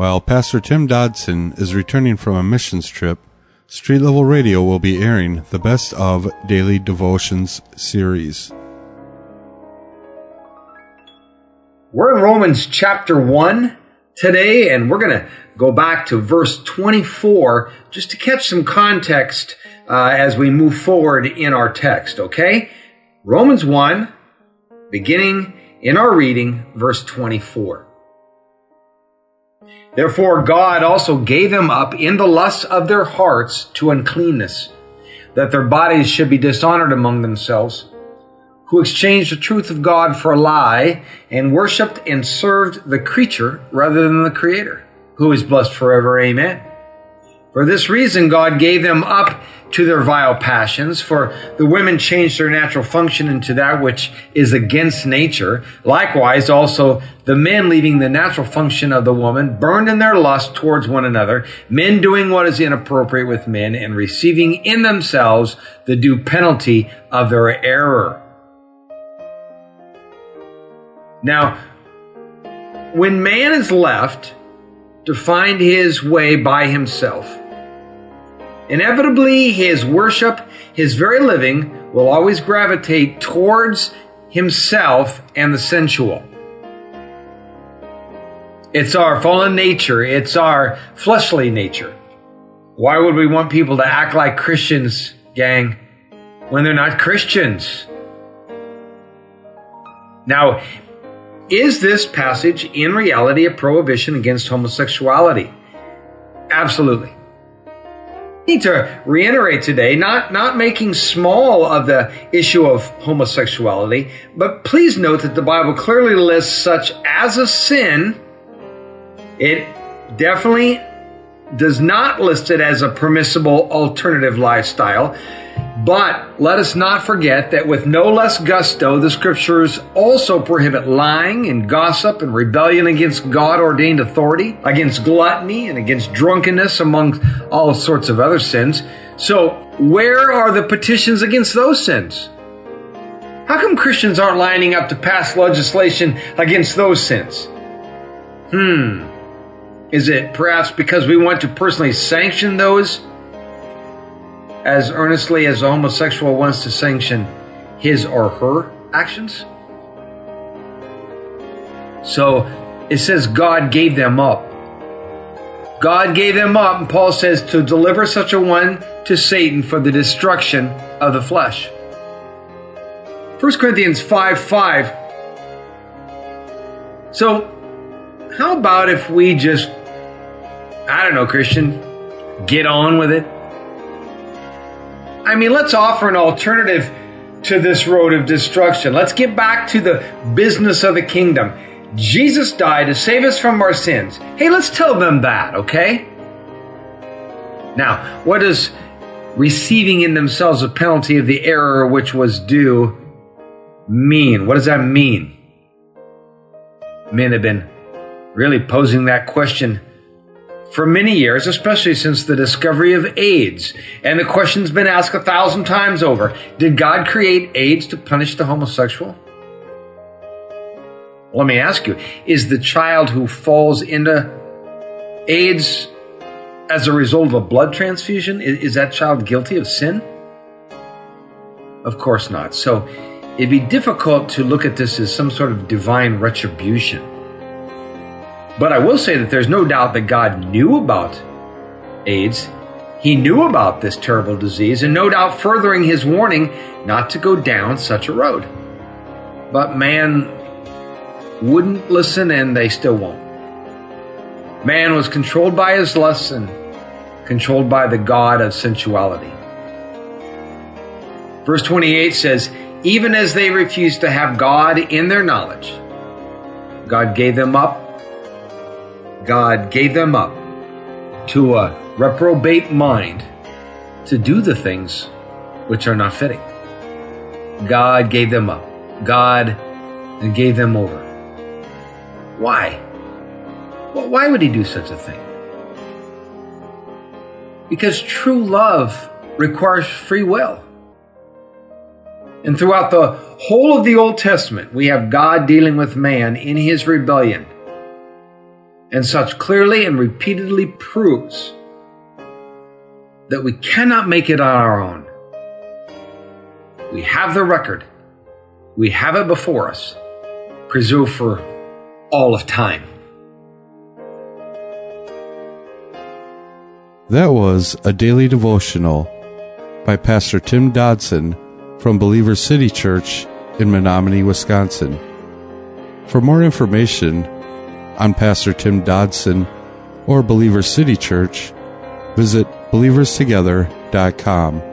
While Pastor Tim Dodson is returning from a missions trip, Street Level Radio will be airing the Best of Daily Devotions series. We're in Romans chapter 1 today, and we're going to go back to verse 24 just to catch some context uh, as we move forward in our text, okay? Romans 1, beginning in our reading, verse 24. Therefore, God also gave them up in the lusts of their hearts to uncleanness, that their bodies should be dishonored among themselves, who exchanged the truth of God for a lie, and worshipped and served the creature rather than the Creator, who is blessed forever. Amen. For this reason, God gave them up to their vile passions, for the women changed their natural function into that which is against nature. Likewise, also the men leaving the natural function of the woman burned in their lust towards one another, men doing what is inappropriate with men and receiving in themselves the due penalty of their error. Now, when man is left to find his way by himself, Inevitably, his worship, his very living, will always gravitate towards himself and the sensual. It's our fallen nature, it's our fleshly nature. Why would we want people to act like Christians, gang, when they're not Christians? Now, is this passage in reality a prohibition against homosexuality? Absolutely need to reiterate today, not, not making small of the issue of homosexuality, but please note that the Bible clearly lists such as a sin. It definitely does not list it as a permissible alternative lifestyle. But let us not forget that with no less gusto, the scriptures also prohibit lying and gossip and rebellion against God ordained authority, against gluttony and against drunkenness, among all sorts of other sins. So, where are the petitions against those sins? How come Christians aren't lining up to pass legislation against those sins? Hmm. Is it perhaps because we want to personally sanction those as earnestly as a homosexual wants to sanction his or her actions? So it says God gave them up. God gave them up, and Paul says to deliver such a one to Satan for the destruction of the flesh. 1 Corinthians 5 5. So, how about if we just, I don't know, Christian, get on with it? I mean, let's offer an alternative to this road of destruction. Let's get back to the business of the kingdom. Jesus died to save us from our sins. Hey, let's tell them that, okay? Now, what does receiving in themselves a penalty of the error which was due mean? What does that mean? Men have been really posing that question for many years, especially since the discovery of AIDS. And the question's been asked a thousand times over Did God create AIDS to punish the homosexual? Let me ask you Is the child who falls into AIDS as a result of a blood transfusion, is that child guilty of sin? Of course not. So it'd be difficult to look at this as some sort of divine retribution. But I will say that there's no doubt that God knew about AIDS. He knew about this terrible disease, and no doubt furthering his warning not to go down such a road. But man wouldn't listen, and they still won't. Man was controlled by his lusts and controlled by the God of sensuality. Verse 28 says, Even as they refused to have God in their knowledge, God gave them up God gave them up to a reprobate mind to do the things which are not fitting. God gave them up. God gave them over. Why? Well, why would he do such a thing? Because true love requires free will. And throughout the whole of the Old Testament, we have God dealing with man in his rebellion and such clearly and repeatedly proves that we cannot make it on our own. We have the record. We have it before us, preserved for all of time. That was a daily devotional by Pastor Tim Dodson from Believer City Church in Menominee, Wisconsin. For more information on Pastor Tim Dodson or Believer City Church, visit believerstogether.com.